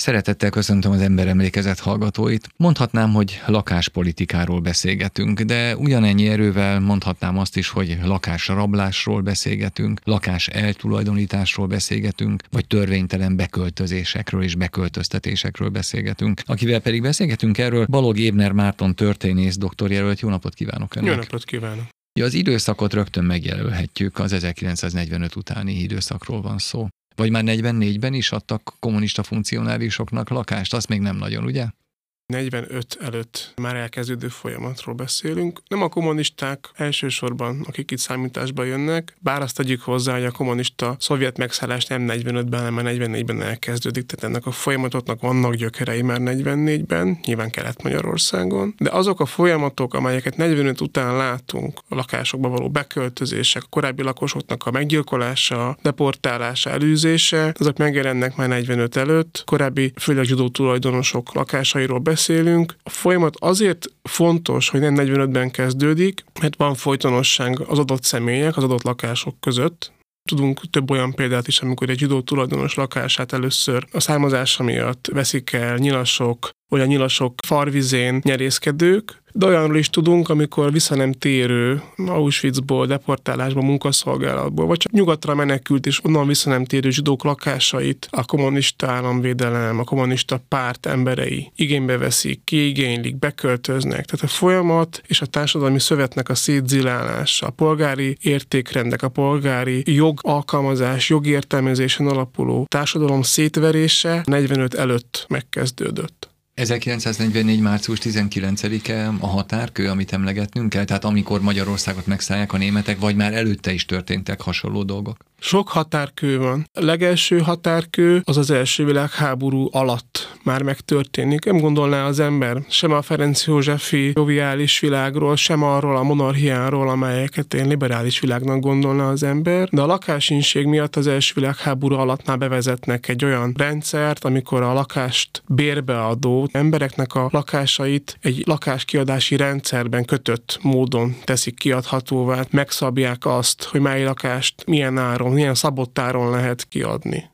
Szeretettel köszöntöm az emberemlékezet hallgatóit. Mondhatnám, hogy lakáspolitikáról beszélgetünk, de ugyanennyi erővel mondhatnám azt is, hogy lakásrablásról beszélgetünk, lakás eltulajdonításról beszélgetünk, vagy törvénytelen beköltözésekről és beköltöztetésekről beszélgetünk. Akivel pedig beszélgetünk erről, Balog Ébner Márton történész doktorjelölt. Jó napot kívánok önnek! Jó napot kívánok! Ja, az időszakot rögtön megjelölhetjük, az 1945 utáni időszakról van szó. Vagy már 44-ben is adtak kommunista funkcionálisoknak lakást, azt még nem nagyon, ugye? 45 előtt már elkezdődő folyamatról beszélünk. Nem a kommunisták elsősorban, akik itt számításba jönnek, bár azt tegyük hozzá, hogy a kommunista szovjet megszállás nem 45-ben, hanem 44-ben elkezdődik, tehát ennek a folyamatoknak vannak gyökerei már 44-ben, nyilván Kelet-Magyarországon, de azok a folyamatok, amelyeket 45 után látunk, a lakásokba való beköltözések, a korábbi lakosoknak a meggyilkolása, deportálása, elűzése, azok megjelennek már 45 előtt, korábbi főleg zsidó tulajdonosok lakásairól beszélünk, beszélünk. A folyamat azért fontos, hogy nem 45-ben kezdődik, mert van folytonosság az adott személyek, az adott lakások között, Tudunk több olyan példát is, amikor egy zsidó tulajdonos lakását először a származása miatt veszik el nyilasok, a nyilasok farvizén nyerészkedők, de olyanról is tudunk, amikor vissza nem térő Auschwitzból, deportálásból, munkaszolgálatból, vagy csak nyugatra menekült és onnan vissza nem térő zsidók lakásait a kommunista államvédelem, a kommunista párt emberei igénybe veszik, kiigénylik, beköltöznek. Tehát a folyamat és a társadalmi szövetnek a szétzilálása, a polgári értékrendek, a polgári jogalkalmazás, jogértelmezésen alapuló társadalom szétverése 45 előtt megkezdődött. 1944. március 19-e a határkő, amit emlegetnünk kell, tehát amikor Magyarországot megszállják a németek, vagy már előtte is történtek hasonló dolgok? Sok határkő van. A legelső határkő az az első világháború alatt már megtörténik. Nem gondolná az ember sem a Ferenc Józsefi joviális világról, sem arról a monarchiáról, amelyeket én liberális világnak gondolna az ember, de a lakásinség miatt az első világháború alatt már bevezetnek egy olyan rendszert, amikor a lakást bérbeadó embereknek a lakásait egy lakáskiadási rendszerben kötött módon teszik kiadhatóvá, megszabják azt, hogy mely lakást milyen áron milyen szabott áron lehet kiadni.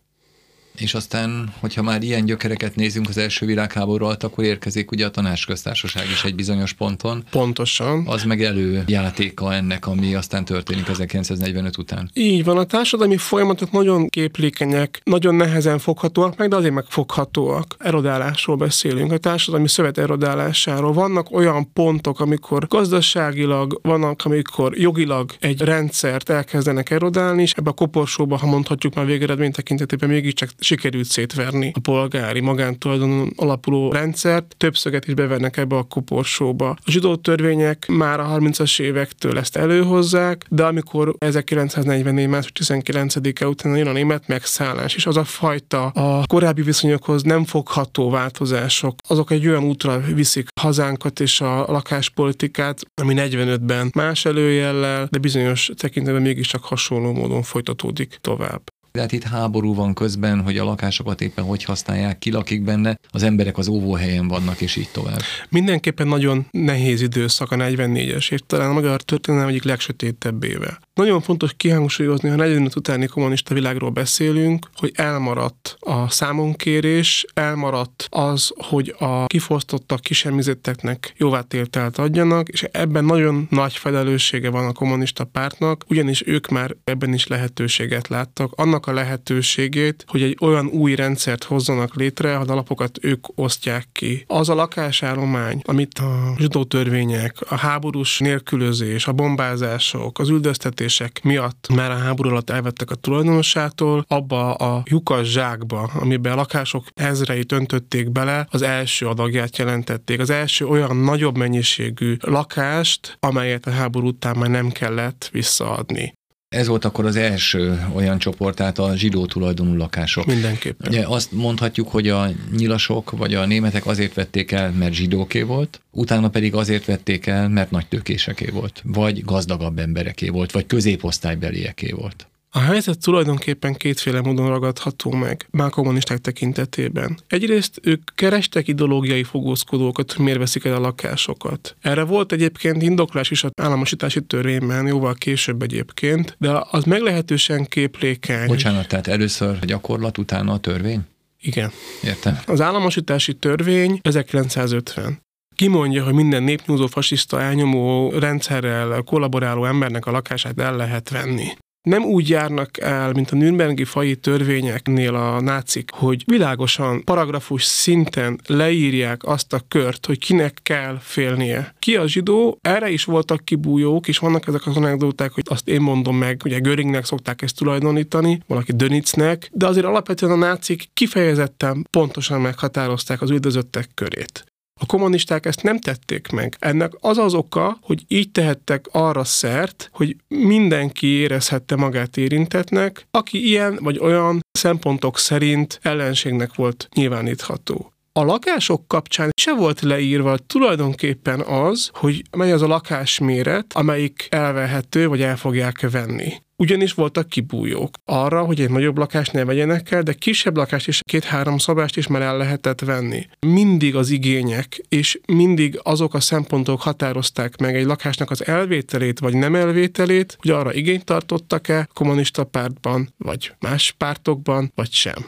És aztán, hogyha már ilyen gyökereket nézünk az első világháború alatt, akkor érkezik ugye a tanácsköztársaság is egy bizonyos ponton. Pontosan. Az meg előjátéka ennek, ami aztán történik 1945 után. Így van, a társadalmi folyamatok nagyon képlékenyek, nagyon nehezen foghatóak meg, de azért megfoghatóak. Erodálásról beszélünk, a társadalmi szövet erodálásáról. Vannak olyan pontok, amikor gazdaságilag, vannak, amikor jogilag egy rendszert elkezdenek erodálni, és ebbe a koporsóba, ha mondhatjuk már végeredmény tekintetében mégiscsak sikerült szétverni a polgári magántulajdonon alapuló rendszert, többszöget is bevennek ebbe a koporsóba. A zsidó törvények már a 30-as évektől ezt előhozzák, de amikor 1944. március 19-e után jön a német megszállás, és az a fajta a korábbi viszonyokhoz nem fogható változások, azok egy olyan útra viszik hazánkat és a lakáspolitikát, ami 45-ben más előjellel, de bizonyos tekintetben mégiscsak hasonló módon folytatódik tovább. Tehát itt háború van közben, hogy a lakásokat éppen hogy használják, ki lakik benne, az emberek az óvóhelyen vannak, és így tovább. Mindenképpen nagyon nehéz időszak a 44-es, és talán a magyar történelem egyik legsötétebb éve. Nagyon fontos kihangsúlyozni, ha 45 utáni kommunista világról beszélünk, hogy elmaradt a számonkérés, elmaradt az, hogy a kifosztottak, kisemmizetteknek jóvátételt adjanak, és ebben nagyon nagy felelőssége van a kommunista pártnak, ugyanis ők már ebben is lehetőséget láttak. Annak a lehetőségét, hogy egy olyan új rendszert hozzanak létre, az alapokat ők osztják ki. Az a lakásállomány, amit a zsidó törvények, a háborús nélkülözés, a bombázások, az üldöztetés tüntetések miatt már a háború alatt elvettek a tulajdonosától, abba a lyukas zsákba, amiben a lakások ezreit öntötték bele, az első adagját jelentették. Az első olyan nagyobb mennyiségű lakást, amelyet a háború után már nem kellett visszaadni. Ez volt akkor az első olyan csoport, tehát a zsidó tulajdonú lakások. Mindenképpen. Ugye azt mondhatjuk, hogy a nyilasok vagy a németek azért vették el, mert zsidóké volt, utána pedig azért vették el, mert nagy tőkéseké volt, vagy gazdagabb embereké volt, vagy középosztálybelieké volt. A helyzet tulajdonképpen kétféle módon ragadható meg, már kommunisták tekintetében. Egyrészt ők kerestek ideológiai fogózkodókat, hogy miért veszik el a lakásokat. Erre volt egyébként indoklás is az államosítási törvényben, jóval később egyébként, de az meglehetősen képlékeny. Bocsánat, tehát először a gyakorlat, utána a törvény? Igen. Értem. Az államosítási törvény 1950 kimondja, hogy minden népnyúzó, fasiszta, elnyomó rendszerrel kollaboráló embernek a lakását el lehet venni nem úgy járnak el, mint a Nürnbergi fai törvényeknél a nácik, hogy világosan, paragrafus szinten leírják azt a kört, hogy kinek kell félnie. Ki a zsidó, erre is voltak kibújók, és vannak ezek az anekdóták, hogy azt én mondom meg, ugye Göringnek szokták ezt tulajdonítani, valaki Dönicnek, de azért alapvetően a nácik kifejezetten pontosan meghatározták az üldözöttek körét. A kommunisták ezt nem tették meg. Ennek az az oka, hogy így tehettek arra szert, hogy mindenki érezhette magát érintetnek, aki ilyen vagy olyan szempontok szerint ellenségnek volt nyilvánítható. A lakások kapcsán se volt leírva tulajdonképpen az, hogy mely az a lakásméret, amelyik elvehető, vagy el fogják venni. Ugyanis voltak kibújók arra, hogy egy nagyobb lakást ne vegyenek el, de kisebb lakást és két-három szobást is már el lehetett venni. Mindig az igények és mindig azok a szempontok határozták meg egy lakásnak az elvételét vagy nem elvételét, hogy arra igényt tartottak-e kommunista pártban, vagy más pártokban, vagy sem.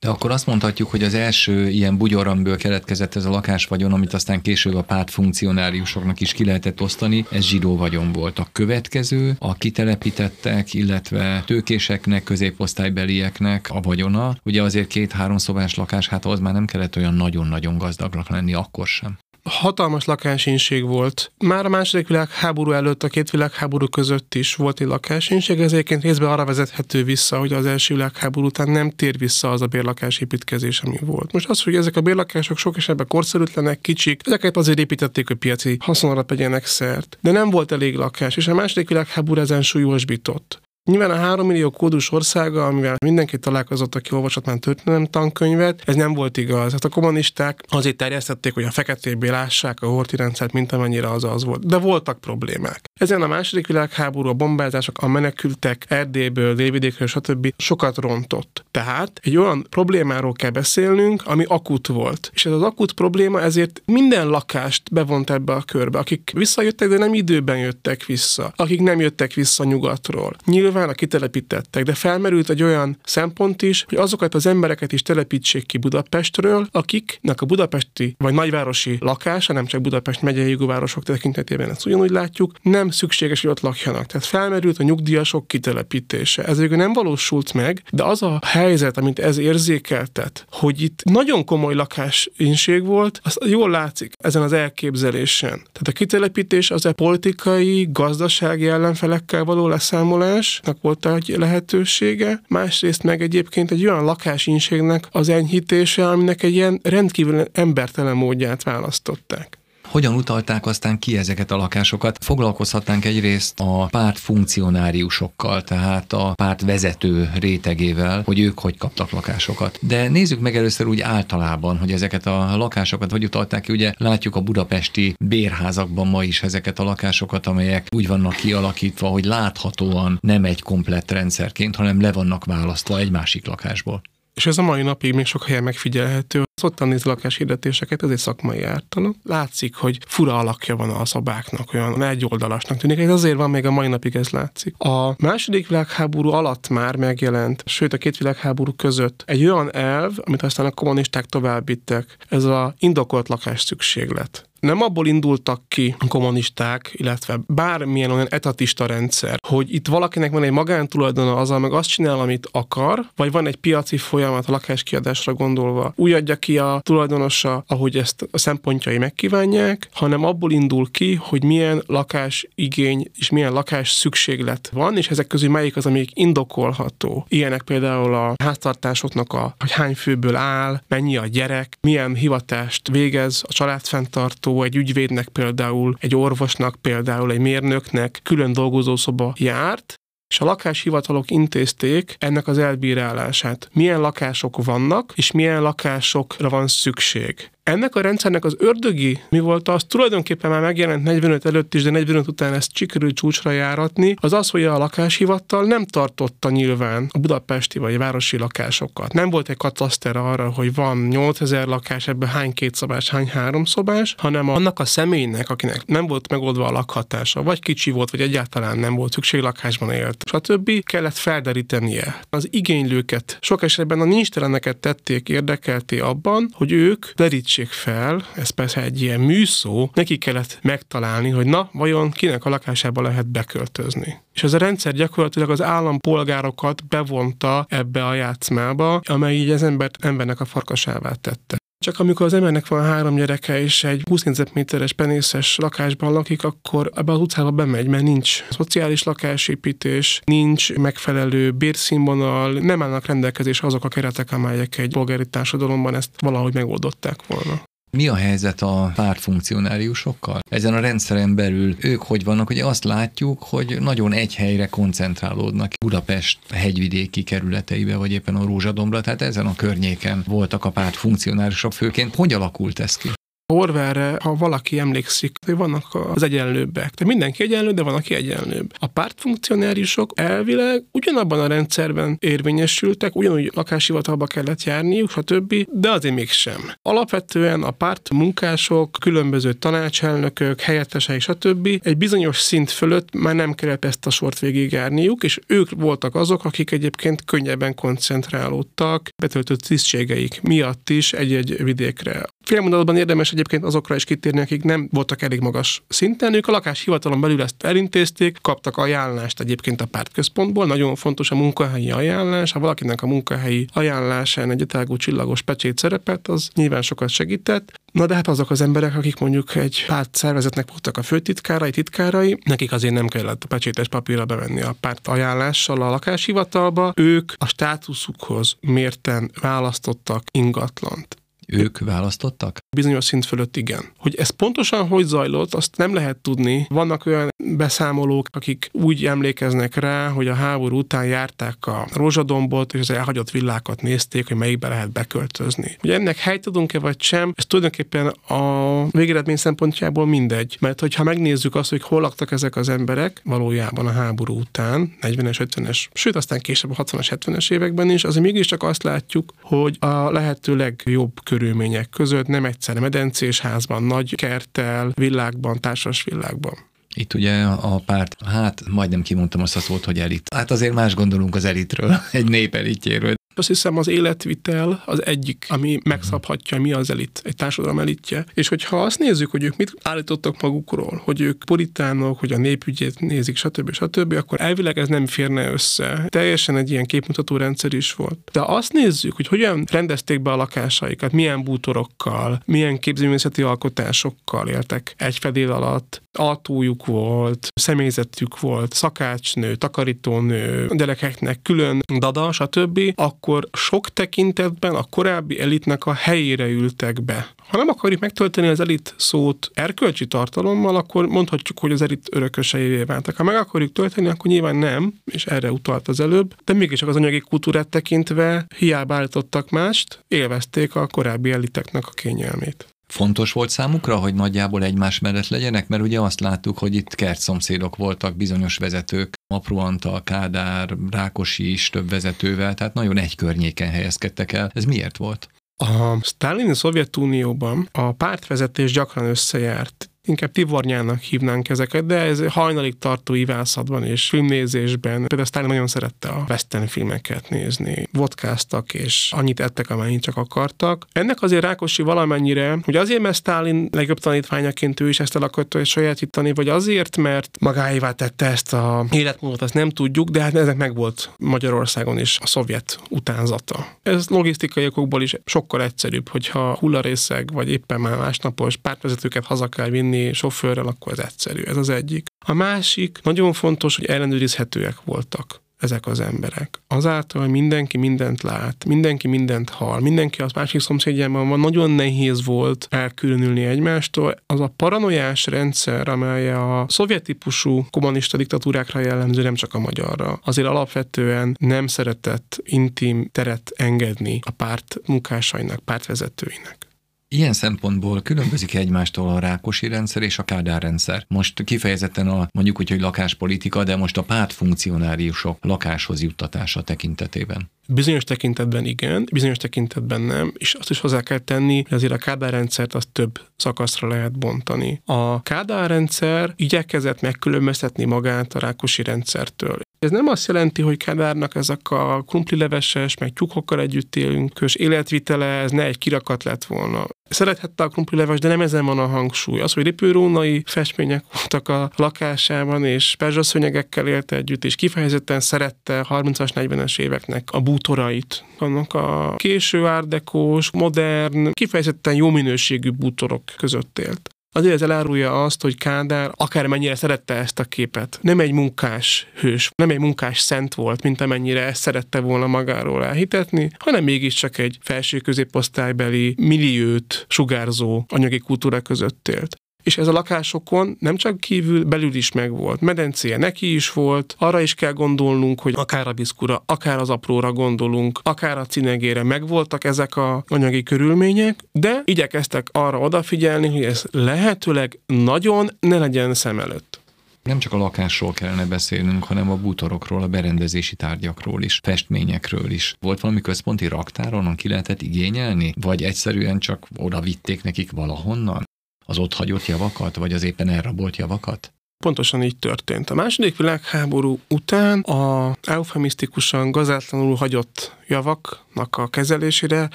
De akkor azt mondhatjuk, hogy az első ilyen bugyoramből keletkezett ez a lakásvagyon, amit aztán később a párt funkcionáriusoknak is ki lehetett osztani, ez zsidó vagyon volt. A következő, a kitelepítettek, illetve tőkéseknek, középosztálybelieknek a vagyona. Ugye azért két-három szobás lakás, hát az már nem kellett olyan nagyon-nagyon gazdagnak lenni akkor sem hatalmas lakásinség volt. Már a második világháború előtt, a két világháború között is volt egy lakásinség, ez egyébként részben arra vezethető vissza, hogy az első világháború után nem tér vissza az a bérlakásépítkezés, ami volt. Most az, hogy ezek a bérlakások sok esetben korszerűtlenek, kicsik, ezeket azért építették, hogy piaci haszonra tegyenek szert. De nem volt elég lakás, és a második világháború ezen súlyosbított. Nyilván a 3 millió kódus országa, amivel mindenki találkozott, aki olvasott már történelem tankönyvet, ez nem volt igaz. Hát a kommunisták azért terjesztették, hogy a feketébé lássák a horti rendszert, mint amennyire az az volt. De voltak problémák. Ezen a második világháború, a bombázások, a menekültek Erdélyből, Dévidékről, stb. sokat rontott. Tehát egy olyan problémáról kell beszélnünk, ami akut volt. És ez az akut probléma ezért minden lakást bevont ebbe a körbe, akik visszajöttek, de nem időben jöttek vissza, akik nem jöttek vissza nyugatról. Nyilván a kitelepítettek, de felmerült egy olyan szempont is, hogy azokat az embereket is telepítsék ki Budapestről, akiknek a budapesti vagy nagyvárosi lakása, nem csak Budapest megyei városok tekintetében ezt ugyanúgy látjuk, nem szükséges, hogy ott lakjanak. Tehát felmerült a nyugdíjasok kitelepítése. Ez nem valósult meg, de az a helyzet, amit ez érzékeltet, hogy itt nagyon komoly lakásinség volt, az jól látszik ezen az elképzelésen. Tehát a kitelepítés az a politikai, gazdasági ellenfelekkel való leszámolás, lakásnak volt egy lehetősége, másrészt meg egyébként egy olyan lakásinségnek az enyhítése, aminek egy ilyen rendkívül embertelen módját választották. Hogyan utalták aztán ki ezeket a lakásokat? Foglalkozhatnánk egyrészt a párt funkcionáriusokkal, tehát a párt vezető rétegével, hogy ők hogy kaptak lakásokat. De nézzük meg először úgy általában, hogy ezeket a lakásokat hogy utalták ki. Ugye látjuk a budapesti bérházakban ma is ezeket a lakásokat, amelyek úgy vannak kialakítva, hogy láthatóan nem egy komplett rendszerként, hanem le vannak választva egy másik lakásból. És ez a mai napig még sok helyen megfigyelhető. Szoktam nézni lakáshirdetéseket, ez egy szakmai ártalom. Látszik, hogy fura alakja van a szabáknak, olyan egyoldalásnak tűnik. Ez azért van, még a mai napig ez látszik. A második világháború alatt már megjelent, sőt a két világháború között egy olyan elv, amit aztán a kommunisták továbbíttek, ez a indokolt lakás szükséglet nem abból indultak ki kommunisták, illetve bármilyen olyan etatista rendszer, hogy itt valakinek van egy magántulajdona, azzal meg azt csinál, amit akar, vagy van egy piaci folyamat a lakáskiadásra gondolva, úgy adja ki a tulajdonosa, ahogy ezt a szempontjai megkívánják, hanem abból indul ki, hogy milyen lakás igény és milyen lakás szükséglet van, és ezek közül melyik az, amik indokolható. Ilyenek például a háztartásoknak a, hogy hány főből áll, mennyi a gyerek, milyen hivatást végez a családfenntartó, szó egy ügyvédnek például, egy orvosnak például, egy mérnöknek külön dolgozószoba járt, és a lakáshivatalok intézték ennek az elbírálását. Milyen lakások vannak, és milyen lakásokra van szükség. Ennek a rendszernek az ördögi mi volt az, tulajdonképpen már megjelent 45 előtt is, de 45 után ezt sikerült csúcsra járatni, az az, hogy a lakáshivattal nem tartotta nyilván a budapesti vagy városi lakásokat. Nem volt egy kataszter arra, hogy van 8000 lakás, ebből hány kétszobás, hány háromszobás, hanem annak a személynek, akinek nem volt megoldva a lakhatása, vagy kicsi volt, vagy egyáltalán nem volt szükség lakásban élt, stb. kellett felderítenie. Az igénylőket sok esetben a nincsteleneket tették érdekelté abban, hogy ők derítsék fel, ez persze egy ilyen műszó, neki kellett megtalálni, hogy na, vajon kinek a lakásába lehet beköltözni. És ez a rendszer gyakorlatilag az állampolgárokat bevonta ebbe a játszmába, amely így az embert embernek a farkasává tette. Csak amikor az embernek van három gyereke és egy 20 négyzetméteres penészes lakásban lakik, akkor ebbe az utcába bemegy, mert nincs szociális lakásépítés, nincs megfelelő bérszínvonal, nem állnak rendelkezés azok a keretek, amelyek egy polgári társadalomban ezt valahogy megoldották volna. Mi a helyzet a pártfunkcionáriusokkal? Ezen a rendszeren belül ők hogy vannak? Ugye azt látjuk, hogy nagyon egy helyre koncentrálódnak Budapest hegyvidéki kerületeibe, vagy éppen a Rózsadombra, tehát ezen a környéken voltak a pártfunkcionáriusok főként. Hogy alakult ez ki? Orwellre, ha valaki emlékszik, hogy vannak az egyenlőbbek. Tehát mindenki egyenlő, de van, aki egyenlőbb. A pártfunkcionárisok elvileg ugyanabban a rendszerben érvényesültek, ugyanúgy lakáshivatalba kellett járniuk, stb., de azért mégsem. Alapvetően a párt munkások, különböző tanácselnökök, helyettesek, stb. egy bizonyos szint fölött már nem kellett ezt a sort végigjárniuk, és ők voltak azok, akik egyébként könnyebben koncentrálódtak, betöltött tisztségeik miatt is egy-egy vidékre. Félmondatban érdemes egyébként azokra is kitérni, akik nem voltak elég magas szinten. Ők a lakáshivatalon belül ezt elintézték, kaptak ajánlást egyébként a pártközpontból. Nagyon fontos a munkahelyi ajánlás. Ha valakinek a munkahelyi ajánlásán egy csillagos pecsét szerepet, az nyilván sokat segített. Na de hát azok az emberek, akik mondjuk egy párt szervezetnek voltak a főtitkárai, titkárai, nekik azért nem kellett a pecsétes papírra bevenni a párt ajánlással a lakáshivatalba, ők a státuszukhoz mérten választottak ingatlant. Ők választottak? Bizonyos szint fölött igen. Hogy ez pontosan hogy zajlott, azt nem lehet tudni. Vannak olyan beszámolók, akik úgy emlékeznek rá, hogy a háború után járták a rózsadombot, és az elhagyott villákat nézték, hogy melyikbe lehet beköltözni. Ugye ennek helyt tudunk-e vagy sem, ez tulajdonképpen a végeredmény szempontjából mindegy. Mert hogyha megnézzük azt, hogy hol laktak ezek az emberek valójában a háború után, 40-es, 50-es, sőt aztán később a 60-as, 70-es években is, azért mégiscsak azt látjuk, hogy a lehető legjobb körülmények között nem egyszer medencés házban, nagy kerttel, világban, társas világban. Itt ugye a párt, hát majdnem kimondtam azt a szót, hogy elit. Hát azért más gondolunk az elitről, egy nép elitjéről. Azt hiszem az életvitel az egyik, ami megszabhatja, mi az elit, egy társadalom elitje. És hogyha azt nézzük, hogy ők mit állítottak magukról, hogy ők puritánok, hogy a népügyét nézik, stb. stb., akkor elvileg ez nem férne össze. Teljesen egy ilyen képmutató rendszer is volt. De azt nézzük, hogy hogyan rendezték be a lakásaikat, milyen bútorokkal, milyen képzőművészeti alkotásokkal éltek egy fedél alatt, autójuk volt, személyzetük volt, szakácsnő, takarítónő, gyerekeknek külön dada, stb., akkor sok tekintetben a korábbi elitnek a helyére ültek be. Ha nem akarjuk megtölteni az elit szót erkölcsi tartalommal, akkor mondhatjuk, hogy az elit örököseivé váltak. Ha meg akarjuk tölteni, akkor nyilván nem, és erre utalt az előbb, de mégis az anyagi kultúrát tekintve hiába állítottak mást, élvezték a korábbi eliteknek a kényelmét. Fontos volt számukra, hogy nagyjából egymás mellett legyenek, mert ugye azt láttuk, hogy itt kertszomszédok voltak bizonyos vezetők, Apró Antal, Kádár, Rákosi is több vezetővel, tehát nagyon egy környéken helyezkedtek el. Ez miért volt? A Sztálini Szovjetunióban a pártvezetés gyakran összejárt inkább tivornyának hívnánk ezeket, de ez hajnalig tartó ivászatban és filmnézésben. Például Stalin nagyon szerette a western filmeket nézni. Vodkáztak és annyit ettek, amennyit csak akartak. Ennek azért Rákosi valamennyire, hogy azért, mert Stalin legjobb tanítványaként ő is ezt el akarta sajátítani, vagy azért, mert magáévá tette ezt a életmódot, azt nem tudjuk, de hát ezek meg volt Magyarországon is a szovjet utánzata. Ez logisztikai okokból is sokkal egyszerűbb, hogyha hullarészeg, vagy éppen már másnapos pártvezetőket haza kell vinni, sofőrrel, akkor ez egyszerű. Ez az egyik. A másik, nagyon fontos, hogy ellenőrizhetőek voltak ezek az emberek. Azáltal, hogy mindenki mindent lát, mindenki mindent hall, mindenki az másik szomszédjában van, nagyon nehéz volt elkülönülni egymástól. Az a paranoiás rendszer, amely a szovjet típusú kommunista diktatúrákra jellemző, nem csak a magyarra, azért alapvetően nem szeretett intim teret engedni a párt munkásainak, pártvezetőinek. Ilyen szempontból különbözik egymástól a Rákosi rendszer és a Kádár rendszer. Most kifejezetten a mondjuk úgy, hogy lakáspolitika, de most a pártfunkcionáriusok lakáshoz juttatása tekintetében. Bizonyos tekintetben igen, bizonyos tekintetben nem, és azt is hozzá kell tenni, hogy azért a Kádár rendszert az több szakaszra lehet bontani. A Kádár rendszer igyekezett megkülönböztetni magát a Rákosi rendszertől. Ez nem azt jelenti, hogy Kádárnak ezek a krumplileveses, meg tyúkokkal együtt élünk, és életvitele, ez ne egy kirakat lett volna. Szerethette a krumplileves, de nem ezen van a hangsúly. Az, hogy ripőrónai festmények voltak a lakásában, és perzsaszönyegekkel élt együtt, és kifejezetten szerette 30-as, 40-es éveknek a bútorait. Annak a késő árdekós, modern, kifejezetten jó minőségű bútorok között élt. Azért ez elárulja azt, hogy Kádár akármennyire szerette ezt a képet. Nem egy munkás hős, nem egy munkás szent volt, mint amennyire ezt szerette volna magáról elhitetni, hanem mégiscsak egy felső középosztálybeli milliót sugárzó anyagi kultúra között élt és ez a lakásokon nem csak kívül, belül is megvolt. Medencéje neki is volt, arra is kell gondolnunk, hogy akár a biszkura, akár az apróra gondolunk, akár a cinegére megvoltak ezek a anyagi körülmények, de igyekeztek arra odafigyelni, hogy ez lehetőleg nagyon ne legyen szem előtt. Nem csak a lakásról kellene beszélnünk, hanem a bútorokról, a berendezési tárgyakról is, festményekről is. Volt valami központi raktár, onnan ki lehetett igényelni? Vagy egyszerűen csak oda vitték nekik valahonnan? Az ott hagyott javakat, vagy az éppen elrabolt javakat? Pontosan így történt. A második világháború után a eufemisztikusan gazátlanul hagyott javaknak a kezelésére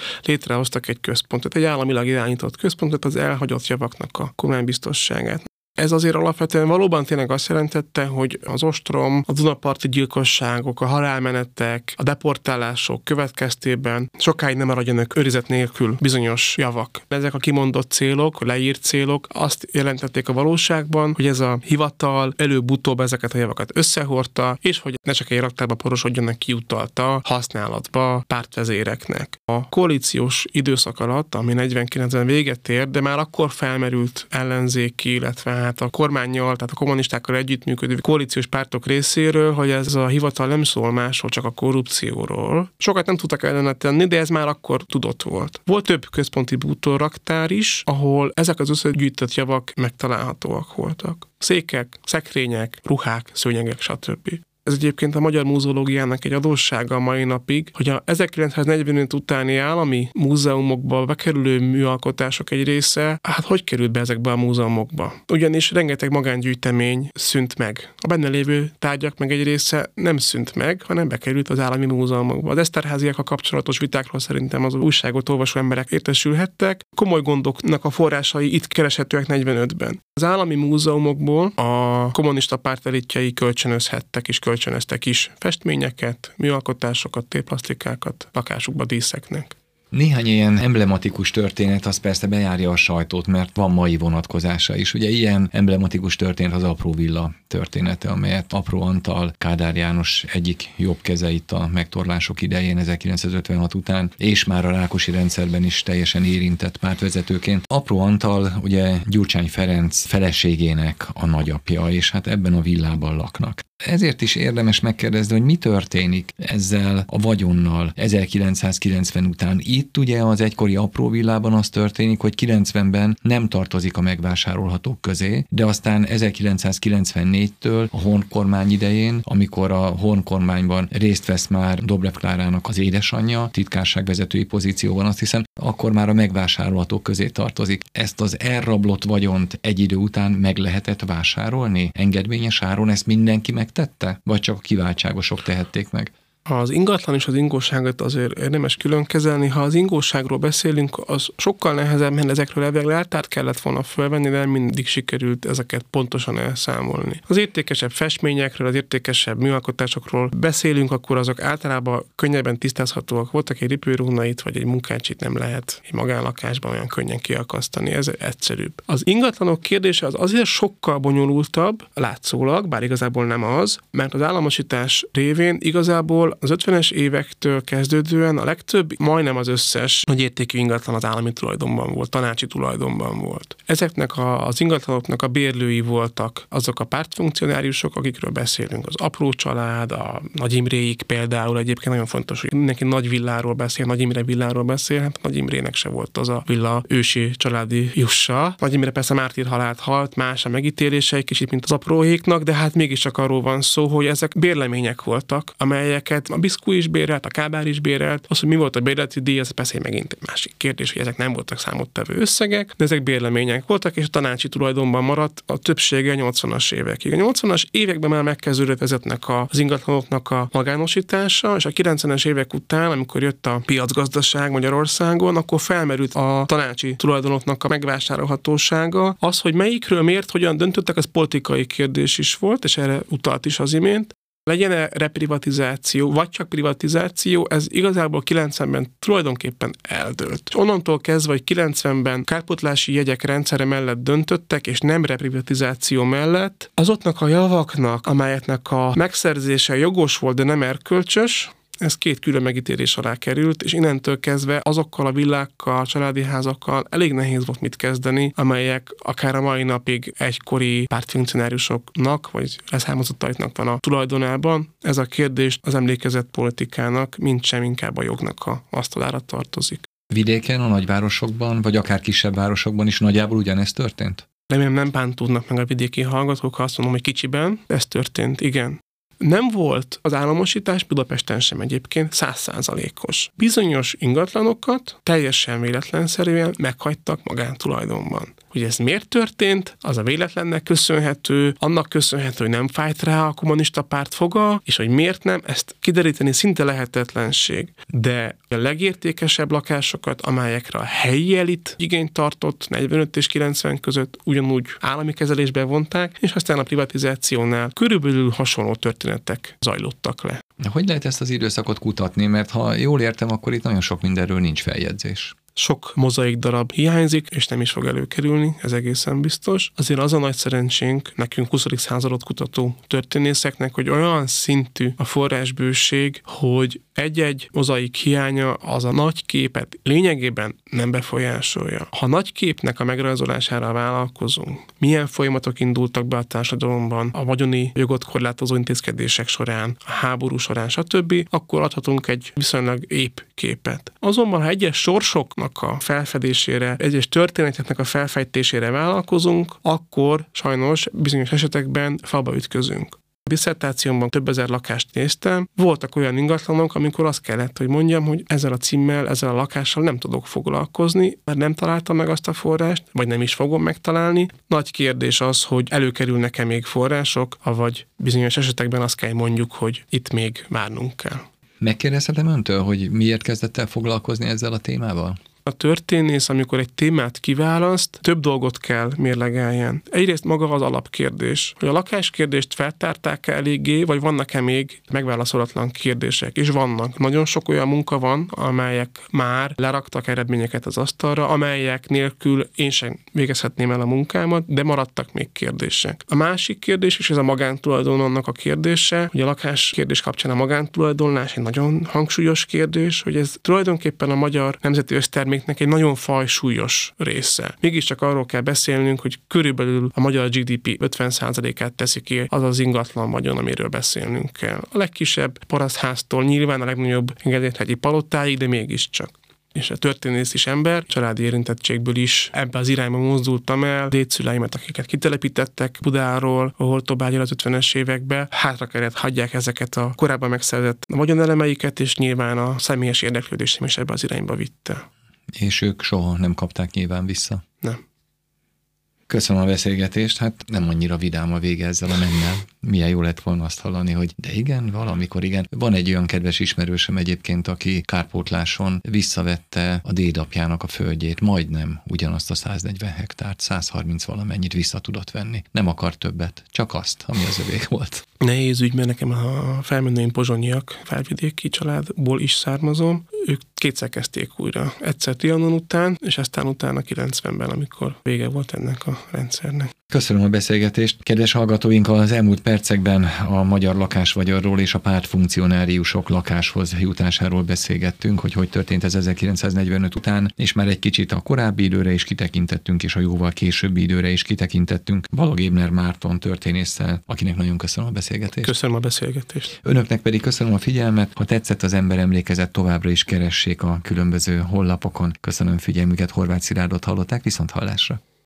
létrehoztak egy központot, egy államilag irányított központot az elhagyott javaknak a kormánybiztosságát. Ez azért alapvetően valóban tényleg azt jelentette, hogy az ostrom, a Dunaparti gyilkosságok, a halálmenetek, a deportálások következtében sokáig nem maradjanak őrizet nélkül bizonyos javak. Ezek a kimondott célok, leírt célok azt jelentették a valóságban, hogy ez a hivatal előbb-utóbb ezeket a javakat összehordta, és hogy ne csak egy raktárba porosodjanak kiutalta használatba pártvezéreknek. A koalíciós időszak alatt, ami 49-ben véget ér, de már akkor felmerült ellenzéki, illetve tehát a kormányjal, tehát a kommunistákkal együttműködő koalíciós pártok részéről, hogy ez a hivatal nem szól másról, csak a korrupcióról. Sokat nem tudtak ellene tenni, de ez már akkor tudott volt. Volt több központi bútorraktár is, ahol ezek az összegyűjtött javak megtalálhatóak voltak. Székek, szekrények, ruhák, szőnyegek, stb. Ez egyébként a magyar múzeológiának egy adóssága a mai napig, hogy a 1945 utáni állami múzeumokba bekerülő műalkotások egy része, hát hogy került be ezekbe a múzeumokba? Ugyanis rengeteg magángyűjtemény szűnt meg. A benne lévő tárgyak meg egy része nem szűnt meg, hanem bekerült az állami múzeumokba. Az Eszterháziak a kapcsolatos vitákról szerintem az újságot olvasó emberek értesülhettek. Komoly gondoknak a forrásai itt kereshetőek 45-ben. Az állami múzeumokból a kommunista pártelitjei kölcsönözhettek és kölcsönöztek is festményeket, műalkotásokat, téplasztikákat lakásukba díszeknek. Néhány ilyen emblematikus történet az persze bejárja a sajtót, mert van mai vonatkozása is. Ugye ilyen emblematikus történet az Apró Villa története, amelyet Apró Antal, Kádár János egyik jobb keze itt a megtorlások idején 1956 után, és már a Rákosi rendszerben is teljesen érintett pártvezetőként. Apró Antal ugye Gyurcsány Ferenc feleségének a nagyapja, és hát ebben a villában laknak. Ezért is érdemes megkérdezni, hogy mi történik ezzel a vagyonnal 1990 után. Itt ugye az egykori apró villában az történik, hogy 90-ben nem tartozik a megvásárolhatók közé, de aztán 1994-től a Horn kormány idején, amikor a Horn kormányban részt vesz már Dobrev Klárának az édesanyja, titkárságvezetői pozícióban, azt hiszem, akkor már a megvásárolhatók közé tartozik. Ezt az elrablott vagyont egy idő után meg lehetett vásárolni? Engedményes áron ezt mindenki meg megtette? Vagy csak a kiváltságosok tehették meg? Az ingatlan és az ingóságot azért érdemes külön kezelni. Ha az ingóságról beszélünk, az sokkal nehezebb, mert ezekről elvileg leltárt kellett volna fölvenni, de mindig sikerült ezeket pontosan elszámolni. Az értékesebb festményekről, az értékesebb műalkotásokról beszélünk, akkor azok általában könnyebben tisztázhatóak. Voltak egy ripőrúnait vagy egy munkácsit nem lehet egy magánlakásban olyan könnyen kiakasztani. Ez egyszerűbb. Az ingatlanok kérdése az azért sokkal bonyolultabb, látszólag, bár igazából nem az, mert az államosítás révén igazából az 50-es évektől kezdődően a legtöbb, majdnem az összes nagy értékű ingatlan az állami tulajdonban volt, tanácsi tulajdonban volt. Ezeknek a, az ingatlanoknak a bérlői voltak azok a pártfunkcionáriusok, akikről beszélünk. Az apró család, a Nagy Imréik például egyébként nagyon fontos, hogy mindenki nagy villáról beszél, Nagy Imre villáról beszél, hát Nagy Imrének se volt az a villa ősi családi jussa. Nagy Imre persze mártír halált halt, más a megítélése egy kicsit, mint az apróhéknak, de hát mégiscsak arról van szó, hogy ezek bérlemények voltak, amelyeket a Biszkú is bérelt, a Kábár is bérelt. Az, hogy mi volt a bérleti díj, ez persze megint egy másik kérdés, hogy ezek nem voltak számottevő összegek, de ezek bérlemények voltak, és a tanácsi tulajdonban maradt a többsége 80-as évekig. A 80-as években már megkezdődött vezetnek az ingatlanoknak a magánosítása, és a 90-es évek után, amikor jött a piacgazdaság Magyarországon, akkor felmerült a tanácsi tulajdonoknak a megvásárolhatósága. Az, hogy melyikről miért, hogyan döntöttek, az politikai kérdés is volt, és erre utalt is az imént legyen-e reprivatizáció, vagy csak privatizáció, ez igazából 90-ben tulajdonképpen eldőlt. És onnantól kezdve, hogy 90-ben kárpotlási jegyek rendszere mellett döntöttek, és nem reprivatizáció mellett, azoknak a javaknak, amelyeknek a megszerzése jogos volt, de nem erkölcsös, ez két külön megítélés alá került, és innentől kezdve azokkal a villákkal, családi házakkal elég nehéz volt mit kezdeni, amelyek akár a mai napig egykori pártfunkcionáriusoknak, vagy leszármazottaiknak van a tulajdonában. Ez a kérdés az emlékezett politikának, mint sem inkább a jognak a asztalára tartozik. Vidéken, a nagyvárosokban, vagy akár kisebb városokban is nagyjából ugyanezt történt? Remélem nem bántudnak meg a vidéki hallgatók, ha azt mondom, hogy kicsiben. Ez történt, igen. Nem volt az államosítás Budapesten sem egyébként százszázalékos. Bizonyos ingatlanokat teljesen véletlenszerűen meghagytak magántulajdonban. Hogy ez miért történt, az a véletlennek köszönhető, annak köszönhető, hogy nem fájt rá a kommunista párt foga, és hogy miért nem, ezt kideríteni szinte lehetetlenség. De a legértékesebb lakásokat, amelyekre a helyi elit igényt tartott 45 és 90 között ugyanúgy állami kezelésbe vonták, és aztán a privatizációnál körülbelül hasonló történetek zajlottak le. Hogy lehet ezt az időszakot kutatni? Mert ha jól értem, akkor itt nagyon sok mindenről nincs feljegyzés sok mozaik darab hiányzik, és nem is fog előkerülni, ez egészen biztos. Azért az a nagy szerencsénk nekünk 20. századot kutató történészeknek, hogy olyan szintű a forrásbőség, hogy egy-egy mozaik hiánya az a nagy képet lényegében nem befolyásolja. Ha nagy képnek a megrajzolására vállalkozunk, milyen folyamatok indultak be a társadalomban, a vagyoni jogot korlátozó intézkedések során, a háború során, stb., akkor adhatunk egy viszonylag épp képet. Azonban, ha egyes sorsoknak a felfedésére, egyes történeteknek a felfejtésére vállalkozunk, akkor sajnos bizonyos esetekben falba ütközünk diszertációmban több ezer lakást néztem, voltak olyan ingatlanok, amikor azt kellett, hogy mondjam, hogy ezzel a címmel, ezzel a lakással nem tudok foglalkozni, mert nem találtam meg azt a forrást, vagy nem is fogom megtalálni. Nagy kérdés az, hogy előkerülnek-e még források, vagy bizonyos esetekben azt kell mondjuk, hogy itt még várnunk kell. Megkérdezhetem öntől, hogy miért kezdett el foglalkozni ezzel a témával? A történész, amikor egy témát kiválaszt, több dolgot kell mérlegeljen. Egyrészt maga az alapkérdés, hogy a lakáskérdést feltárták-e eléggé, vagy vannak-e még megválaszolatlan kérdések. És vannak. Nagyon sok olyan munka van, amelyek már leraktak eredményeket az asztalra, amelyek nélkül én sem végezhetném el a munkámat, de maradtak még kérdések. A másik kérdés, és ez a magántulajdon annak a kérdése, hogy a lakás kérdés kapcsán a magántulajdonlás egy nagyon hangsúlyos kérdés, hogy ez tulajdonképpen a magyar nemzeti össztermék terméknek egy nagyon fajsúlyos része. Mégiscsak arról kell beszélnünk, hogy körülbelül a magyar GDP 50%-át teszi ki az az ingatlan vagyon, amiről beszélnünk kell. A legkisebb parasztháztól nyilván a legnagyobb engedélyhegyi palotáig, de mégiscsak és a történész is ember, családi érintettségből is ebbe az irányba mozdultam el. Dédszüleimet, akiket kitelepítettek Budáról, ahol Tobágyra az 50-es években, hátra kellett hagyják ezeket a korábban megszerzett vagyonelemeiket, és nyilván a személyes érdeklődésem is ebbe az irányba vitte. És ők soha nem kapták nyilván vissza? Nem. Köszönöm a beszélgetést, hát nem annyira vidám a vége ezzel a mennel. Milyen jó lett volna azt hallani, hogy de igen, valamikor igen. Van egy olyan kedves ismerősöm egyébként, aki kárpótláson visszavette a dédapjának a földjét, majdnem ugyanazt a 140 hektárt, 130 valamennyit vissza tudott venni. Nem akar többet, csak azt, ami az övék volt. Nehéz ügy, mert nekem a felmenőim pozsonyiak, felvidéki családból is származom. Ők kétszer kezdték újra. Egyszer Trianon után, és aztán utána 90-ben, amikor vége volt ennek a a rendszernek. Köszönöm a beszélgetést. Kedves hallgatóink, az elmúlt percekben a magyar lakásvagyarról és a pártfunkcionáriusok lakáshoz jutásáról beszélgettünk, hogy hogy történt ez 1945 után, és már egy kicsit a korábbi időre is kitekintettünk, és a jóval későbbi időre is kitekintettünk. Balog Ébner Márton történésszel, akinek nagyon köszönöm a beszélgetést. Köszönöm a beszélgetést. Önöknek pedig köszönöm a figyelmet. Ha tetszett az ember emlékezett, továbbra is keressék a különböző hollapokon. Köszönöm figyelmüket, Horváth Szilárdot hallották, viszont hallásra.